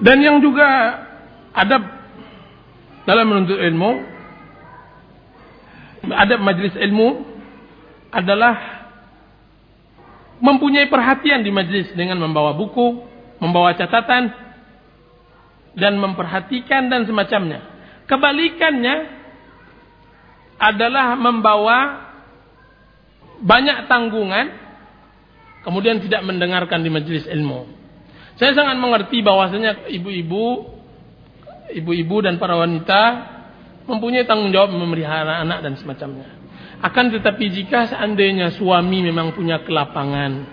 Dan yang juga adab dalam menuntut ilmu, adab majelis ilmu adalah mempunyai perhatian di majelis dengan membawa buku, membawa catatan, dan memperhatikan dan semacamnya. Kebalikannya adalah membawa banyak tanggungan, kemudian tidak mendengarkan di majelis ilmu. Saya sangat mengerti bahwasanya ibu-ibu, ibu-ibu dan para wanita mempunyai tanggung jawab memelihara anak dan semacamnya. Akan tetapi jika seandainya suami memang punya kelapangan,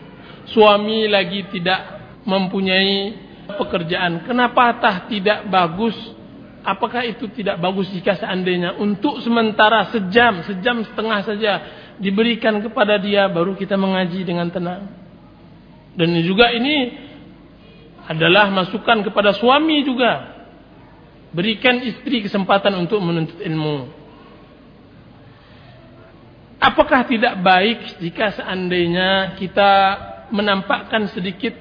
suami lagi tidak mempunyai pekerjaan, kenapa tah tidak bagus? Apakah itu tidak bagus jika seandainya untuk sementara sejam, sejam setengah saja diberikan kepada dia baru kita mengaji dengan tenang. Dan juga ini adalah masukan kepada suami juga. Berikan istri kesempatan untuk menuntut ilmu. Apakah tidak baik jika seandainya kita menampakkan sedikit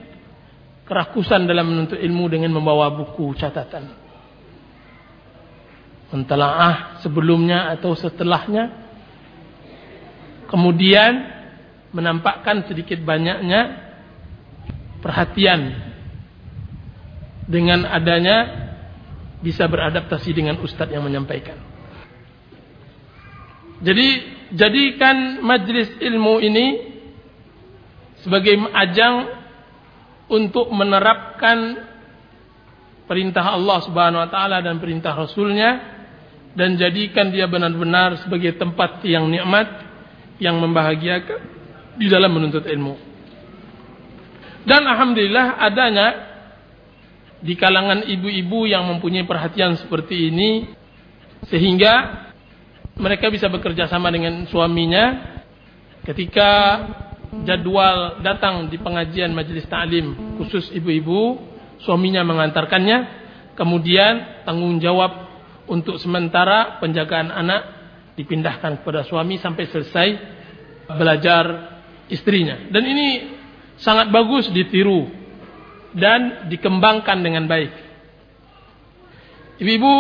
kerakusan dalam menuntut ilmu dengan membawa buku catatan? Mentelaah sebelumnya atau setelahnya. Kemudian menampakkan sedikit banyaknya perhatian dengan adanya bisa beradaptasi dengan ustadz yang menyampaikan. Jadi jadikan majlis ilmu ini sebagai ajang untuk menerapkan perintah Allah Subhanahu wa taala dan perintah Rasulnya dan jadikan dia benar-benar sebagai tempat yang nikmat yang membahagiakan di dalam menuntut ilmu. Dan alhamdulillah adanya di kalangan ibu-ibu yang mempunyai perhatian seperti ini sehingga mereka bisa bekerja sama dengan suaminya ketika jadwal datang di pengajian majelis taklim khusus ibu-ibu suaminya mengantarkannya kemudian tanggung jawab untuk sementara penjagaan anak dipindahkan kepada suami sampai selesai belajar istrinya. Dan ini sangat bagus ditiru dan dikembangkan dengan baik. Ibu-ibu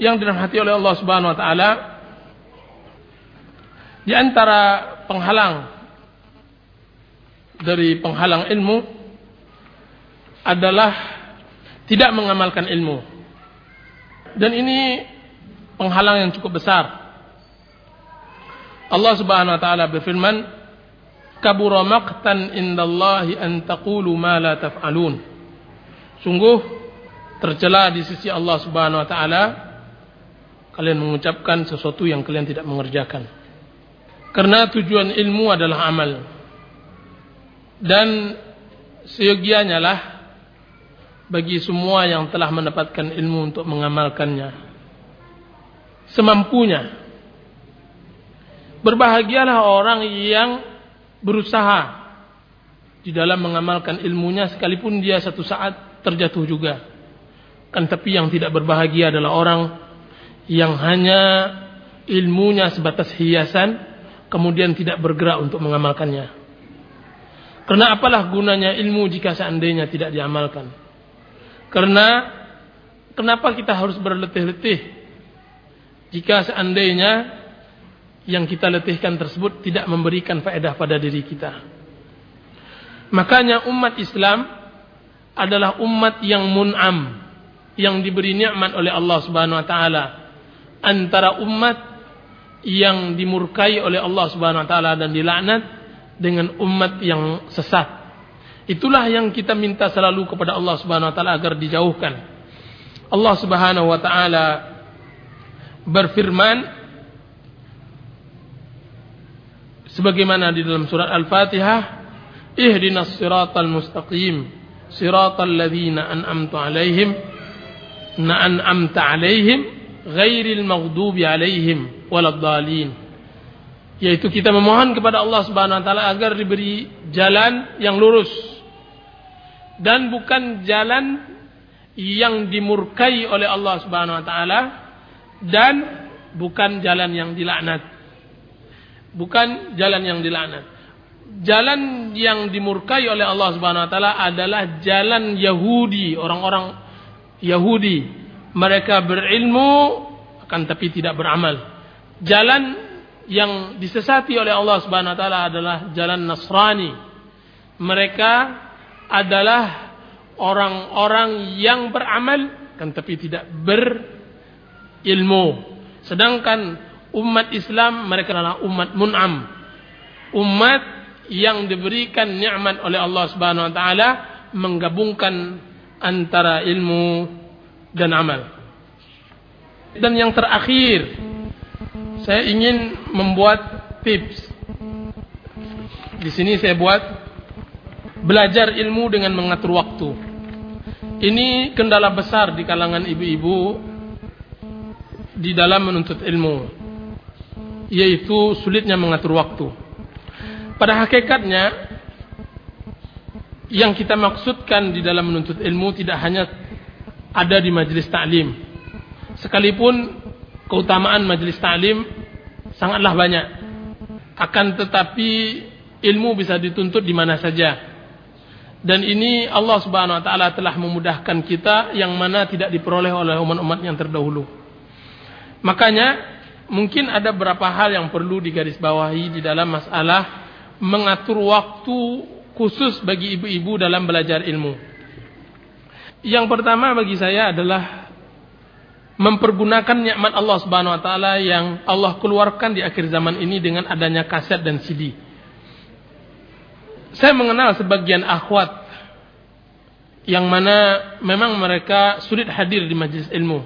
yang dirahmati oleh Allah Subhanahu wa taala di antara penghalang dari penghalang ilmu adalah tidak mengamalkan ilmu. Dan ini penghalang yang cukup besar. Allah Subhanahu wa taala berfirman, kabura maqtan indallahi an taqulu ma la taf'alun. Sungguh tercela di sisi Allah Subhanahu wa taala kalian mengucapkan sesuatu yang kalian tidak mengerjakan. Karena tujuan ilmu adalah amal. Dan seyogianya lah bagi semua yang telah mendapatkan ilmu untuk mengamalkannya. Semampunya. Berbahagialah orang yang berusaha di dalam mengamalkan ilmunya sekalipun dia satu saat terjatuh juga. Kan tapi yang tidak berbahagia adalah orang yang hanya ilmunya sebatas hiasan kemudian tidak bergerak untuk mengamalkannya. Karena apalah gunanya ilmu jika seandainya tidak diamalkan? Karena kenapa kita harus berletih-letih jika seandainya yang kita letihkan tersebut tidak memberikan faedah pada diri kita. Makanya umat Islam adalah umat yang mun'am, yang diberi nikmat oleh Allah Subhanahu wa taala. Antara umat yang dimurkai oleh Allah Subhanahu wa taala dan dilaknat dengan umat yang sesat. Itulah yang kita minta selalu kepada Allah Subhanahu wa taala agar dijauhkan. Allah Subhanahu wa taala berfirman sebagaimana di dalam surat Al-Fatihah ihdinas siratal mustaqim siratal ladzina an'amtu alaihim na an'amta alaihim ghairil maghdubi alaihim waladdallin. Yaitu kita memohon kepada Allah Subhanahu wa taala agar diberi jalan yang lurus dan bukan jalan yang dimurkai oleh Allah Subhanahu wa taala dan bukan jalan yang dilaknat bukan jalan yang dilaknat. Jalan yang dimurkai oleh Allah Subhanahu wa taala adalah jalan Yahudi, orang-orang Yahudi. Mereka berilmu akan tapi tidak beramal. Jalan yang disesati oleh Allah Subhanahu wa taala adalah jalan Nasrani. Mereka adalah orang-orang yang beramal kan tapi tidak berilmu. Sedangkan umat Islam mereka adalah umat mun'am. Umat yang diberikan nikmat oleh Allah Subhanahu wa taala menggabungkan antara ilmu dan amal. Dan yang terakhir, saya ingin membuat tips. Di sini saya buat belajar ilmu dengan mengatur waktu. Ini kendala besar di kalangan ibu-ibu di dalam menuntut ilmu, yaitu sulitnya mengatur waktu. Pada hakikatnya, yang kita maksudkan di dalam menuntut ilmu tidak hanya ada di majelis taklim. Sekalipun keutamaan majelis taklim sangatlah banyak. Akan tetapi ilmu bisa dituntut di mana saja. Dan ini Allah Subhanahu wa taala telah memudahkan kita yang mana tidak diperoleh oleh umat-umat yang terdahulu. Makanya mungkin ada beberapa hal yang perlu digarisbawahi di dalam masalah mengatur waktu khusus bagi ibu-ibu dalam belajar ilmu. Yang pertama bagi saya adalah mempergunakan nikmat Allah Subhanahu wa taala yang Allah keluarkan di akhir zaman ini dengan adanya kaset dan CD. Saya mengenal sebagian akhwat yang mana memang mereka sulit hadir di majelis ilmu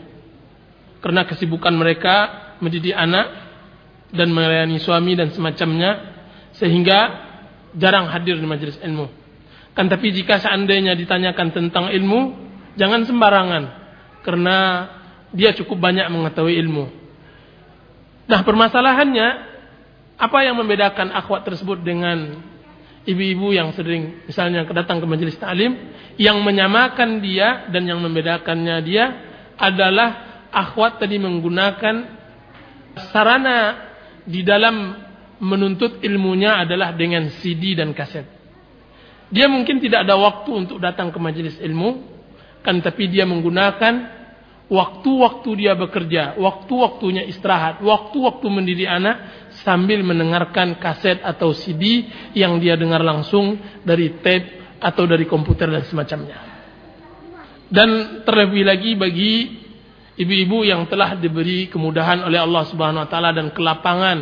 karena kesibukan mereka mendidik anak dan melayani suami dan semacamnya sehingga jarang hadir di majelis ilmu. Kan tapi jika seandainya ditanyakan tentang ilmu, jangan sembarangan karena dia cukup banyak mengetahui ilmu. Nah, permasalahannya apa yang membedakan akhwat tersebut dengan ibu-ibu yang sering misalnya datang ke majelis taklim yang menyamakan dia dan yang membedakannya dia adalah akhwat tadi menggunakan sarana di dalam menuntut ilmunya adalah dengan CD dan kaset. Dia mungkin tidak ada waktu untuk datang ke majelis ilmu, kan tapi dia menggunakan waktu-waktu dia bekerja, waktu-waktunya istirahat, waktu-waktu mendidik anak sambil mendengarkan kaset atau CD yang dia dengar langsung dari tape atau dari komputer dan semacamnya. Dan terlebih lagi bagi ibu-ibu yang telah diberi kemudahan oleh Allah Subhanahu wa taala dan kelapangan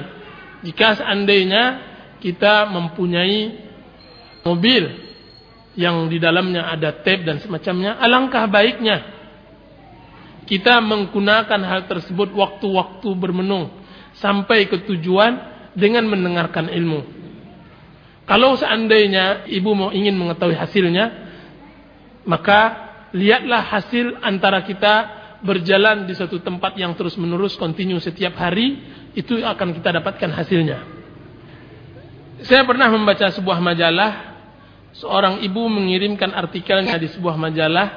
jika seandainya kita mempunyai mobil yang di dalamnya ada tape dan semacamnya, alangkah baiknya kita menggunakan hal tersebut waktu-waktu bermenung sampai ke tujuan dengan mendengarkan ilmu. Kalau seandainya ibu mau ingin mengetahui hasilnya, maka lihatlah hasil antara kita berjalan di suatu tempat yang terus menerus kontinu setiap hari itu akan kita dapatkan hasilnya. Saya pernah membaca sebuah majalah seorang ibu mengirimkan artikelnya di sebuah majalah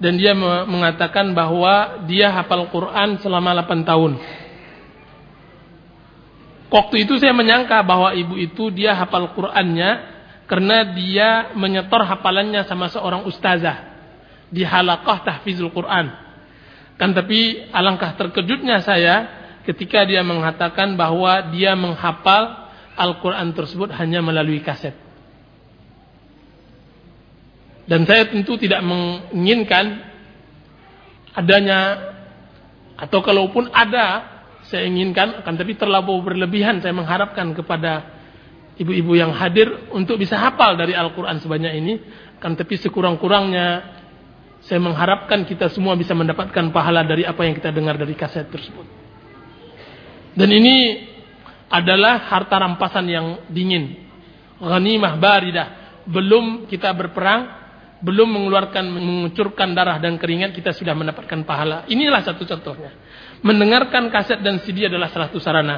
dan dia mengatakan bahwa dia hafal Quran selama 8 tahun. Waktu itu saya menyangka bahwa ibu itu dia hafal Qurannya karena dia menyetor hafalannya sama seorang ustazah di halaqah tahfizul Quran. Kan tapi alangkah terkejutnya saya ketika dia mengatakan bahwa dia menghafal Al-Quran tersebut hanya melalui kaset. Dan saya tentu tidak menginginkan adanya atau kalaupun ada saya inginkan akan tapi terlalu berlebihan saya mengharapkan kepada ibu-ibu yang hadir untuk bisa hafal dari Al-Quran sebanyak ini kan tapi sekurang-kurangnya saya mengharapkan kita semua bisa mendapatkan pahala dari apa yang kita dengar dari kaset tersebut. Dan ini adalah harta rampasan yang dingin. Ghanimah baridah. Belum kita berperang, belum mengeluarkan, mengucurkan darah dan keringat, kita sudah mendapatkan pahala. Inilah satu contohnya. Mendengarkan kaset dan CD adalah salah satu sarana.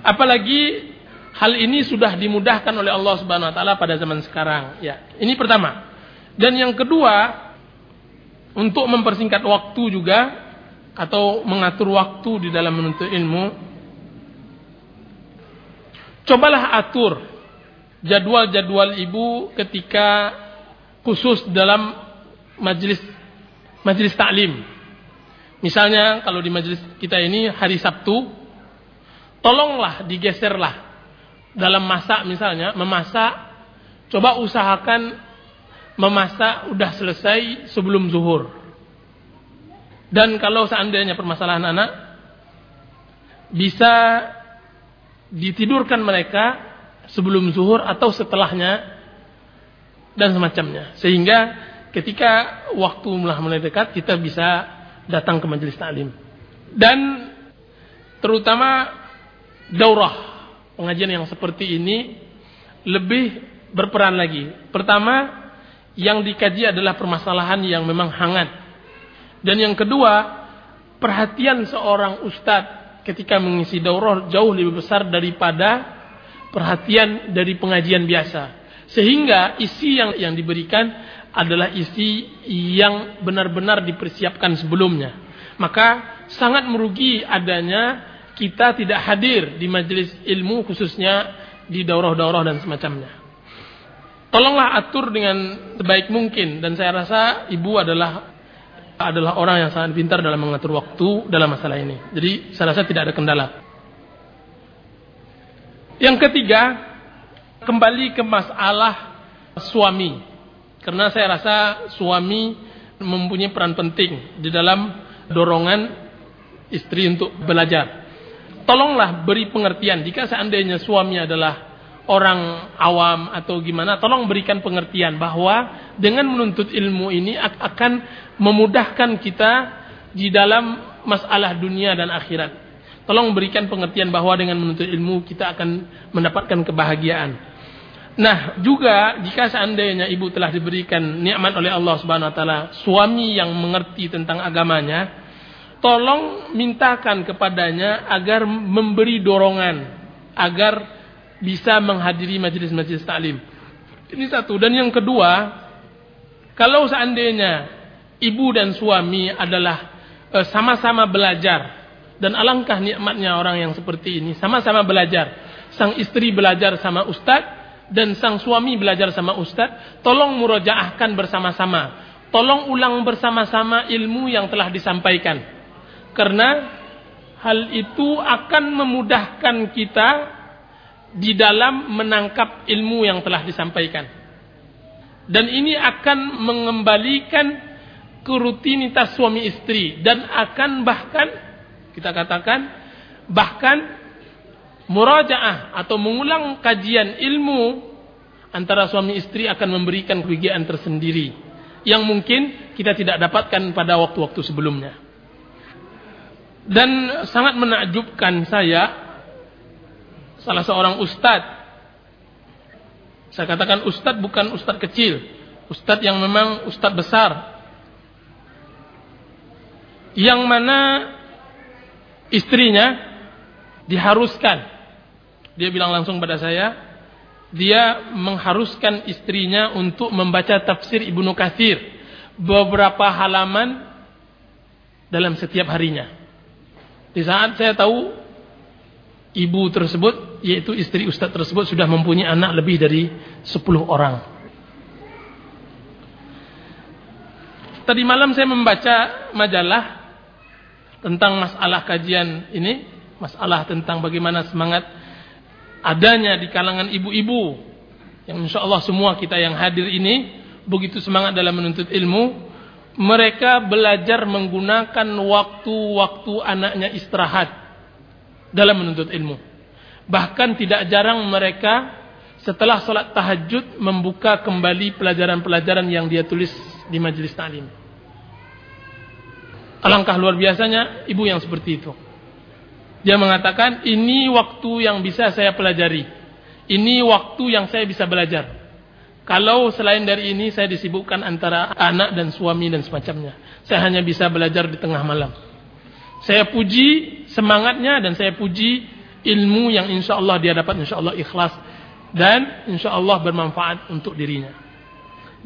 Apalagi hal ini sudah dimudahkan oleh Allah Subhanahu wa taala pada zaman sekarang, ya. Ini pertama. Dan yang kedua, untuk mempersingkat waktu juga atau mengatur waktu di dalam menuntut ilmu, cobalah atur jadwal-jadwal ibu ketika khusus dalam majelis majelis taklim. Misalnya kalau di majelis kita ini hari Sabtu, tolonglah digeserlah dalam masak misalnya, memasak, coba usahakan memasak udah selesai sebelum zuhur. Dan kalau seandainya permasalahan anak bisa ditidurkan mereka sebelum zuhur atau setelahnya dan semacamnya. Sehingga ketika waktu mulai dekat kita bisa datang ke majelis taklim. Dan terutama daurah pengajian yang seperti ini lebih berperan lagi. Pertama, yang dikaji adalah permasalahan yang memang hangat. Dan yang kedua, perhatian seorang ustadz ketika mengisi daurah jauh lebih besar daripada perhatian dari pengajian biasa. Sehingga isi yang yang diberikan adalah isi yang benar-benar dipersiapkan sebelumnya. Maka sangat merugi adanya kita tidak hadir di majelis ilmu khususnya di daurah-daurah dan semacamnya. Tolonglah atur dengan sebaik mungkin dan saya rasa ibu adalah adalah orang yang sangat pintar dalam mengatur waktu dalam masalah ini. Jadi saya rasa tidak ada kendala. Yang ketiga, kembali ke masalah suami. Karena saya rasa suami mempunyai peran penting di dalam dorongan istri untuk belajar. Tolonglah beri pengertian jika seandainya suami adalah orang awam atau gimana, tolong berikan pengertian bahwa dengan menuntut ilmu ini akan memudahkan kita di dalam masalah dunia dan akhirat. Tolong berikan pengertian bahwa dengan menuntut ilmu kita akan mendapatkan kebahagiaan. Nah, juga jika seandainya ibu telah diberikan nikmat oleh Allah Subhanahu wa taala suami yang mengerti tentang agamanya, tolong mintakan kepadanya agar memberi dorongan agar bisa menghadiri majelis-majelis taklim. Ini satu. Dan yang kedua, kalau seandainya ibu dan suami adalah eh, sama-sama e, belajar dan alangkah nikmatnya orang yang seperti ini, sama-sama belajar. Sang istri belajar sama ustadz dan sang suami belajar sama ustadz, tolong murojaahkan bersama-sama. Tolong ulang bersama-sama ilmu yang telah disampaikan. Karena hal itu akan memudahkan kita di dalam menangkap ilmu yang telah disampaikan. Dan ini akan mengembalikan ke rutinitas suami istri dan akan bahkan kita katakan bahkan murajaah atau mengulang kajian ilmu antara suami istri akan memberikan kebahagiaan tersendiri yang mungkin kita tidak dapatkan pada waktu-waktu sebelumnya. Dan sangat menakjubkan saya salah seorang ustadz. Saya katakan ustadz bukan ustadz kecil. Ustadz yang memang ustadz besar. Yang mana istrinya diharuskan. Dia bilang langsung pada saya. Dia mengharuskan istrinya untuk membaca tafsir Ibnu Katsir beberapa halaman dalam setiap harinya. Di saat saya tahu ibu tersebut yaitu istri ustaz tersebut sudah mempunyai anak lebih dari 10 orang. Tadi malam saya membaca majalah tentang masalah kajian ini, masalah tentang bagaimana semangat adanya di kalangan ibu-ibu yang insya Allah semua kita yang hadir ini begitu semangat dalam menuntut ilmu mereka belajar menggunakan waktu-waktu anaknya istirahat dalam menuntut ilmu Bahkan tidak jarang mereka setelah sholat tahajud membuka kembali pelajaran-pelajaran yang dia tulis di majelis ta'lim. Alangkah luar biasanya ibu yang seperti itu. Dia mengatakan, ini waktu yang bisa saya pelajari. Ini waktu yang saya bisa belajar. Kalau selain dari ini saya disibukkan antara anak dan suami dan semacamnya. Saya hanya bisa belajar di tengah malam. Saya puji semangatnya dan saya puji ilmu yang insya Allah dia dapat insya Allah ikhlas dan insya Allah bermanfaat untuk dirinya.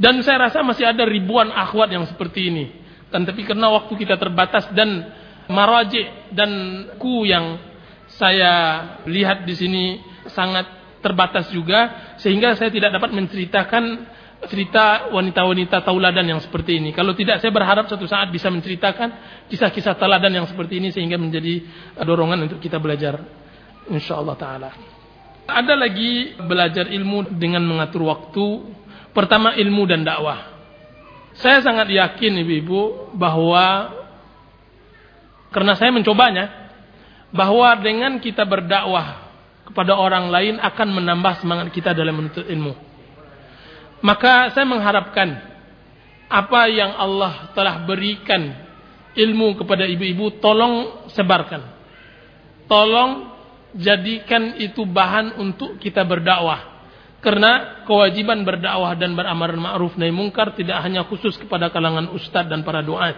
Dan saya rasa masih ada ribuan akhwat yang seperti ini. Dan tapi karena waktu kita terbatas dan maraji dan ku yang saya lihat di sini sangat terbatas juga sehingga saya tidak dapat menceritakan cerita wanita-wanita tauladan yang seperti ini. Kalau tidak saya berharap suatu saat bisa menceritakan kisah-kisah tauladan yang seperti ini sehingga menjadi dorongan untuk kita belajar insyaallah taala. Ada lagi belajar ilmu dengan mengatur waktu. Pertama ilmu dan dakwah. Saya sangat yakin ibu-ibu bahwa karena saya mencobanya bahwa dengan kita berdakwah kepada orang lain akan menambah semangat kita dalam menuntut ilmu. Maka saya mengharapkan apa yang Allah telah berikan ilmu kepada ibu-ibu tolong sebarkan. Tolong jadikan itu bahan untuk kita berdakwah. Karena kewajiban berdakwah dan beramar ma'ruf nahi mungkar tidak hanya khusus kepada kalangan ustadz dan para doa,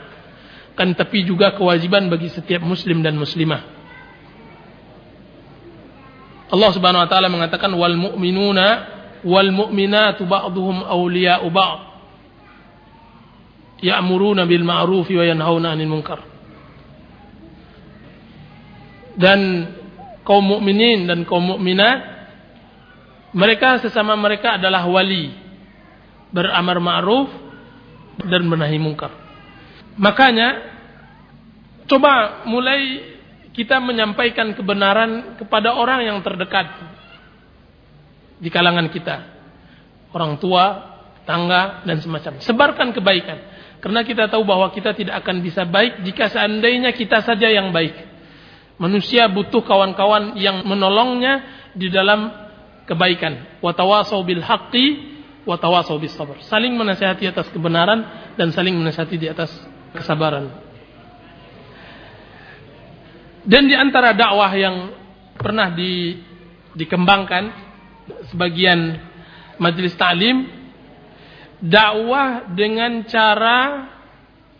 kan tapi juga kewajiban bagi setiap muslim dan muslimah. Allah Subhanahu wa taala mengatakan wal mu'minuna wal mu'minatu ba'dhum awliya'u ba'd. Ya'muruna bil ma'ruf wa yanhauna 'anil munkar. Dan kaum mukminin dan kaum mukminat mereka sesama mereka adalah wali beramar ma'ruf dan menahi mungkar. Makanya coba mulai kita menyampaikan kebenaran kepada orang yang terdekat di kalangan kita. Orang tua, tangga dan semacam. Sebarkan kebaikan. Karena kita tahu bahwa kita tidak akan bisa baik jika seandainya kita saja yang baik. Manusia butuh kawan-kawan yang menolongnya di dalam kebaikan. Watawasau bil haqqi watawasau bis sabr. Saling menasihati atas kebenaran dan saling menasihati di atas kesabaran. Dan di antara dakwah yang pernah di, dikembangkan sebagian majelis taklim dakwah dengan cara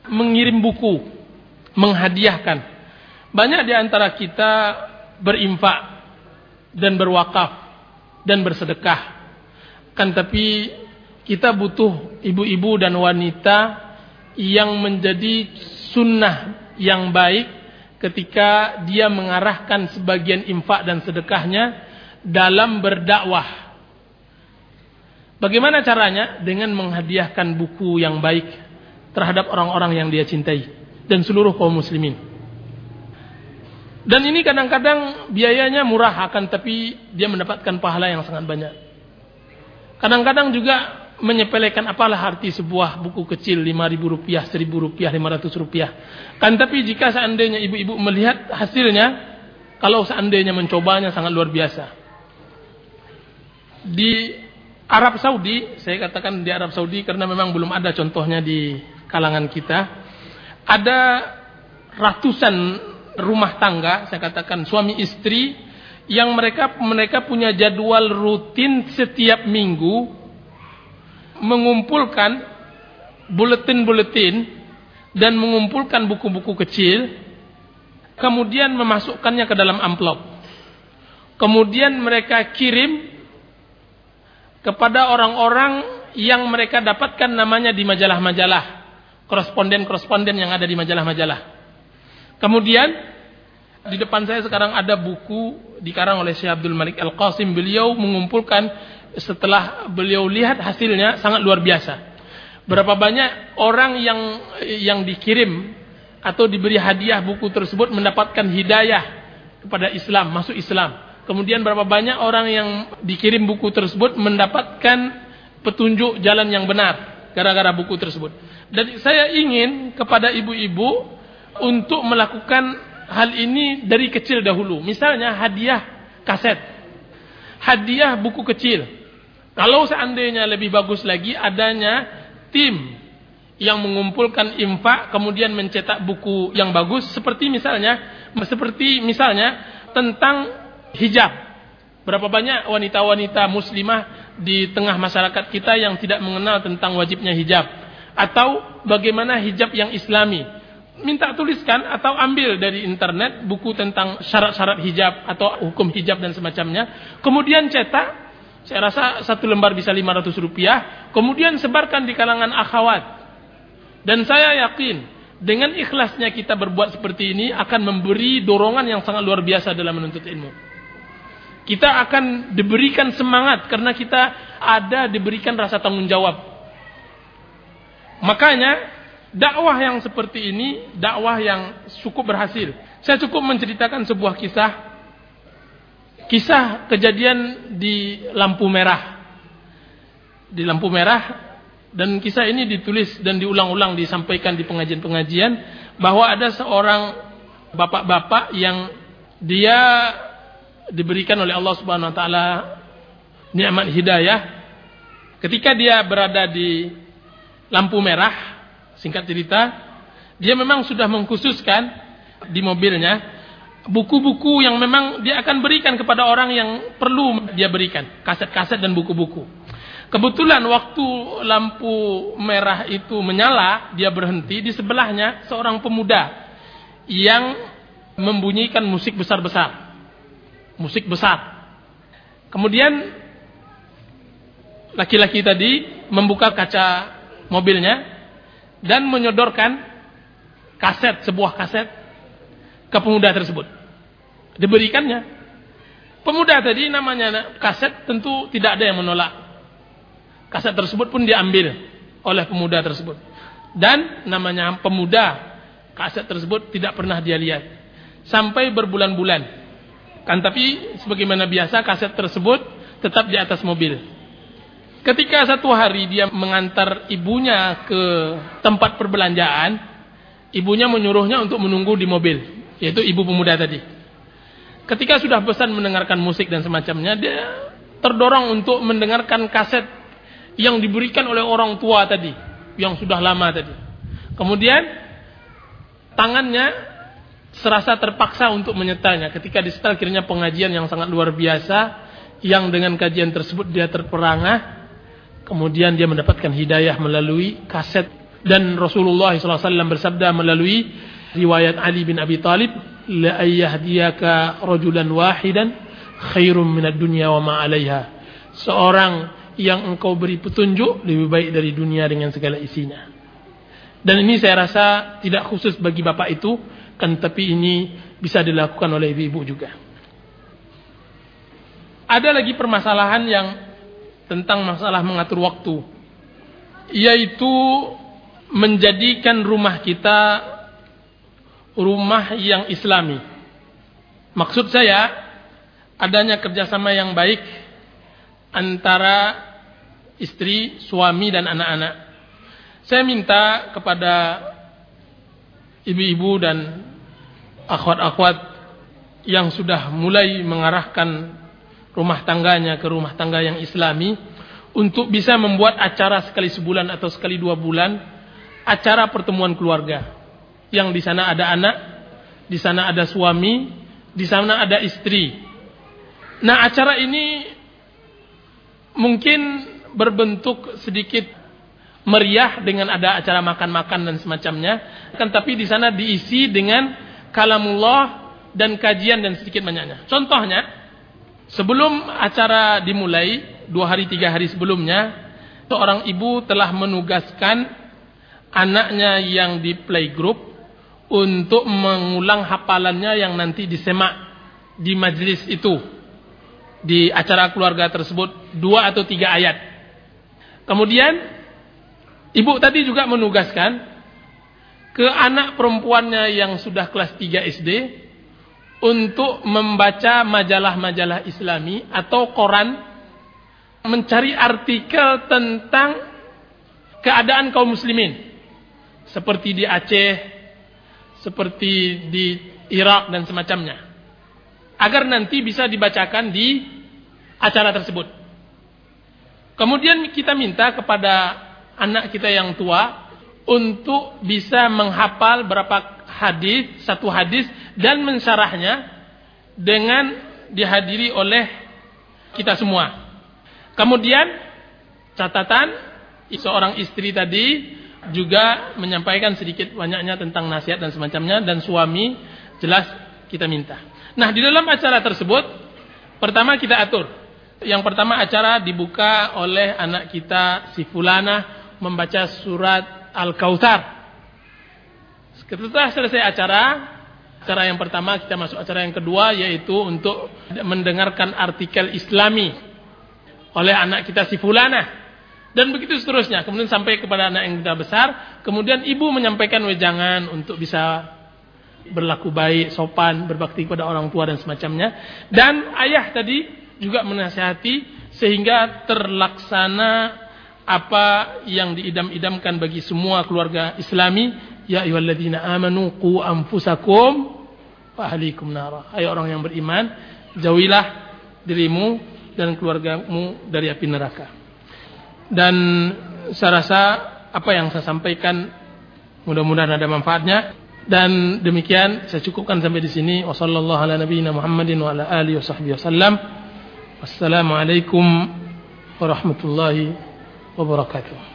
mengirim buku, menghadiahkan banyak di antara kita berinfak dan berwakaf dan bersedekah. Kan tapi kita butuh ibu-ibu dan wanita yang menjadi sunnah yang baik ketika dia mengarahkan sebagian infak dan sedekahnya dalam berdakwah. Bagaimana caranya? Dengan menghadiahkan buku yang baik terhadap orang-orang yang dia cintai dan seluruh kaum muslimin. Dan ini kadang-kadang biayanya murah akan tapi dia mendapatkan pahala yang sangat banyak. Kadang-kadang juga menyepelekan apalah arti sebuah buku kecil lima ribu rupiah, seribu rupiah, lima ratus rupiah. Kan tapi jika seandainya ibu-ibu melihat hasilnya, kalau seandainya mencobanya sangat luar biasa. Di Arab Saudi, saya katakan di Arab Saudi karena memang belum ada contohnya di kalangan kita, ada ratusan rumah tangga, saya katakan suami istri yang mereka mereka punya jadwal rutin setiap minggu mengumpulkan buletin-buletin dan mengumpulkan buku-buku kecil kemudian memasukkannya ke dalam amplop. Kemudian mereka kirim kepada orang-orang yang mereka dapatkan namanya di majalah-majalah, koresponden-koresponden yang ada di majalah-majalah. Kemudian di depan saya sekarang ada buku dikarang oleh Syekh Abdul Malik Al-Qasim. Beliau mengumpulkan setelah beliau lihat hasilnya sangat luar biasa. Berapa banyak orang yang yang dikirim atau diberi hadiah buku tersebut mendapatkan hidayah kepada Islam, masuk Islam. Kemudian berapa banyak orang yang dikirim buku tersebut mendapatkan petunjuk jalan yang benar gara-gara buku tersebut. Dan saya ingin kepada ibu-ibu untuk melakukan hal ini dari kecil dahulu. Misalnya hadiah kaset. Hadiah buku kecil. Kalau seandainya lebih bagus lagi adanya tim yang mengumpulkan infak kemudian mencetak buku yang bagus seperti misalnya seperti misalnya tentang hijab. Berapa banyak wanita-wanita muslimah di tengah masyarakat kita yang tidak mengenal tentang wajibnya hijab atau bagaimana hijab yang islami minta tuliskan atau ambil dari internet buku tentang syarat-syarat hijab atau hukum hijab dan semacamnya. Kemudian cetak, saya rasa satu lembar bisa 500 rupiah. Kemudian sebarkan di kalangan akhwat. Dan saya yakin dengan ikhlasnya kita berbuat seperti ini akan memberi dorongan yang sangat luar biasa dalam menuntut ilmu. Kita akan diberikan semangat karena kita ada diberikan rasa tanggung jawab Makanya dakwah yang seperti ini dakwah yang cukup berhasil. Saya cukup menceritakan sebuah kisah kisah kejadian di lampu merah. Di lampu merah dan kisah ini ditulis dan diulang-ulang disampaikan di pengajian-pengajian bahwa ada seorang bapak-bapak yang dia diberikan oleh Allah Subhanahu wa taala nikmat hidayah ketika dia berada di lampu merah singkat cerita dia memang sudah mengkhususkan di mobilnya buku-buku yang memang dia akan berikan kepada orang yang perlu dia berikan kaset-kaset dan buku-buku Kebetulan waktu lampu merah itu menyala, dia berhenti di sebelahnya seorang pemuda yang membunyikan musik besar-besar. Musik besar. Kemudian laki-laki tadi membuka kaca mobilnya dan menyodorkan kaset, sebuah kaset ke pemuda tersebut. Diberikannya. Pemuda tadi namanya kaset tentu tidak ada yang menolak Kaset tersebut pun diambil oleh pemuda tersebut. Dan namanya pemuda, kaset tersebut tidak pernah dia lihat. Sampai berbulan-bulan. Kan tapi sebagaimana biasa kaset tersebut tetap di atas mobil. Ketika satu hari dia mengantar ibunya ke tempat perbelanjaan, ibunya menyuruhnya untuk menunggu di mobil, yaitu ibu pemuda tadi. Ketika sudah pesan mendengarkan musik dan semacamnya, dia terdorong untuk mendengarkan kaset yang diberikan oleh orang tua tadi, yang sudah lama tadi. Kemudian tangannya serasa terpaksa untuk menyetanya ketika disetel kiranya pengajian yang sangat luar biasa yang dengan kajian tersebut dia terperangah kemudian dia mendapatkan hidayah melalui kaset. Dan Rasulullah SAW bersabda melalui riwayat Ali bin Abi Talib la ayyahdiyaka rajulan wahidan khairum minad dunya wa ma 'alaiha. Seorang yang engkau beri petunjuk lebih baik dari dunia dengan segala isinya. Dan ini saya rasa tidak khusus bagi bapak itu, kan tapi ini bisa dilakukan oleh ibu-ibu juga. Ada lagi permasalahan yang tentang masalah mengatur waktu, yaitu menjadikan rumah kita rumah yang islami. Maksud saya adanya kerjasama yang baik antara istri, suami dan anak-anak. Saya minta kepada ibu-ibu dan akhwat-akhwat yang sudah mulai mengarahkan rumah tangganya ke rumah tangga yang islami untuk bisa membuat acara sekali sebulan atau sekali dua bulan acara pertemuan keluarga yang di sana ada anak, di sana ada suami, di sana ada istri. Nah, acara ini mungkin berbentuk sedikit meriah dengan ada acara makan-makan dan semacamnya, kan tapi di sana diisi dengan kalamullah dan kajian dan sedikit banyaknya. Contohnya, sebelum acara dimulai, dua hari tiga hari sebelumnya, seorang ibu telah menugaskan anaknya yang di playgroup untuk mengulang hafalannya yang nanti disemak di majelis itu di acara keluarga tersebut dua atau tiga ayat. Kemudian ibu tadi juga menugaskan ke anak perempuannya yang sudah kelas 3 SD untuk membaca majalah-majalah Islami atau koran mencari artikel tentang keadaan kaum muslimin seperti di Aceh, seperti di Irak dan semacamnya agar nanti bisa dibacakan di acara tersebut. Kemudian kita minta kepada anak kita yang tua untuk bisa menghafal berapa hadis, satu hadis dan mensyarahnya dengan dihadiri oleh kita semua. Kemudian catatan seorang istri tadi juga menyampaikan sedikit banyaknya tentang nasihat dan semacamnya dan suami jelas kita minta. Nah, di dalam acara tersebut, pertama kita atur. Yang pertama acara dibuka oleh anak kita si Fulana membaca surat Al-Kautsar. Setelah selesai acara, acara yang pertama kita masuk acara yang kedua yaitu untuk mendengarkan artikel Islami oleh anak kita si Fulana. Dan begitu seterusnya. Kemudian sampai kepada anak yang sudah besar. Kemudian ibu menyampaikan wejangan untuk bisa berlaku baik, sopan, berbakti kepada orang tua dan semacamnya. Dan ayah tadi juga menasihati sehingga terlaksana apa yang diidam-idamkan bagi semua keluarga Islami, ya ayyuhalladzina amanu qu anfusakum wa ahlikum nara. Hai orang yang beriman, jauhilah dirimu dan keluargamu dari api neraka. Dan saya rasa apa yang saya sampaikan mudah-mudahan ada manfaatnya dan demikian saya cukupkan sampai di sini wasallallahu ala nabiyina Muhammadin wa ala alihi wasallam wassalamualaikum warahmatullahi wabarakatuh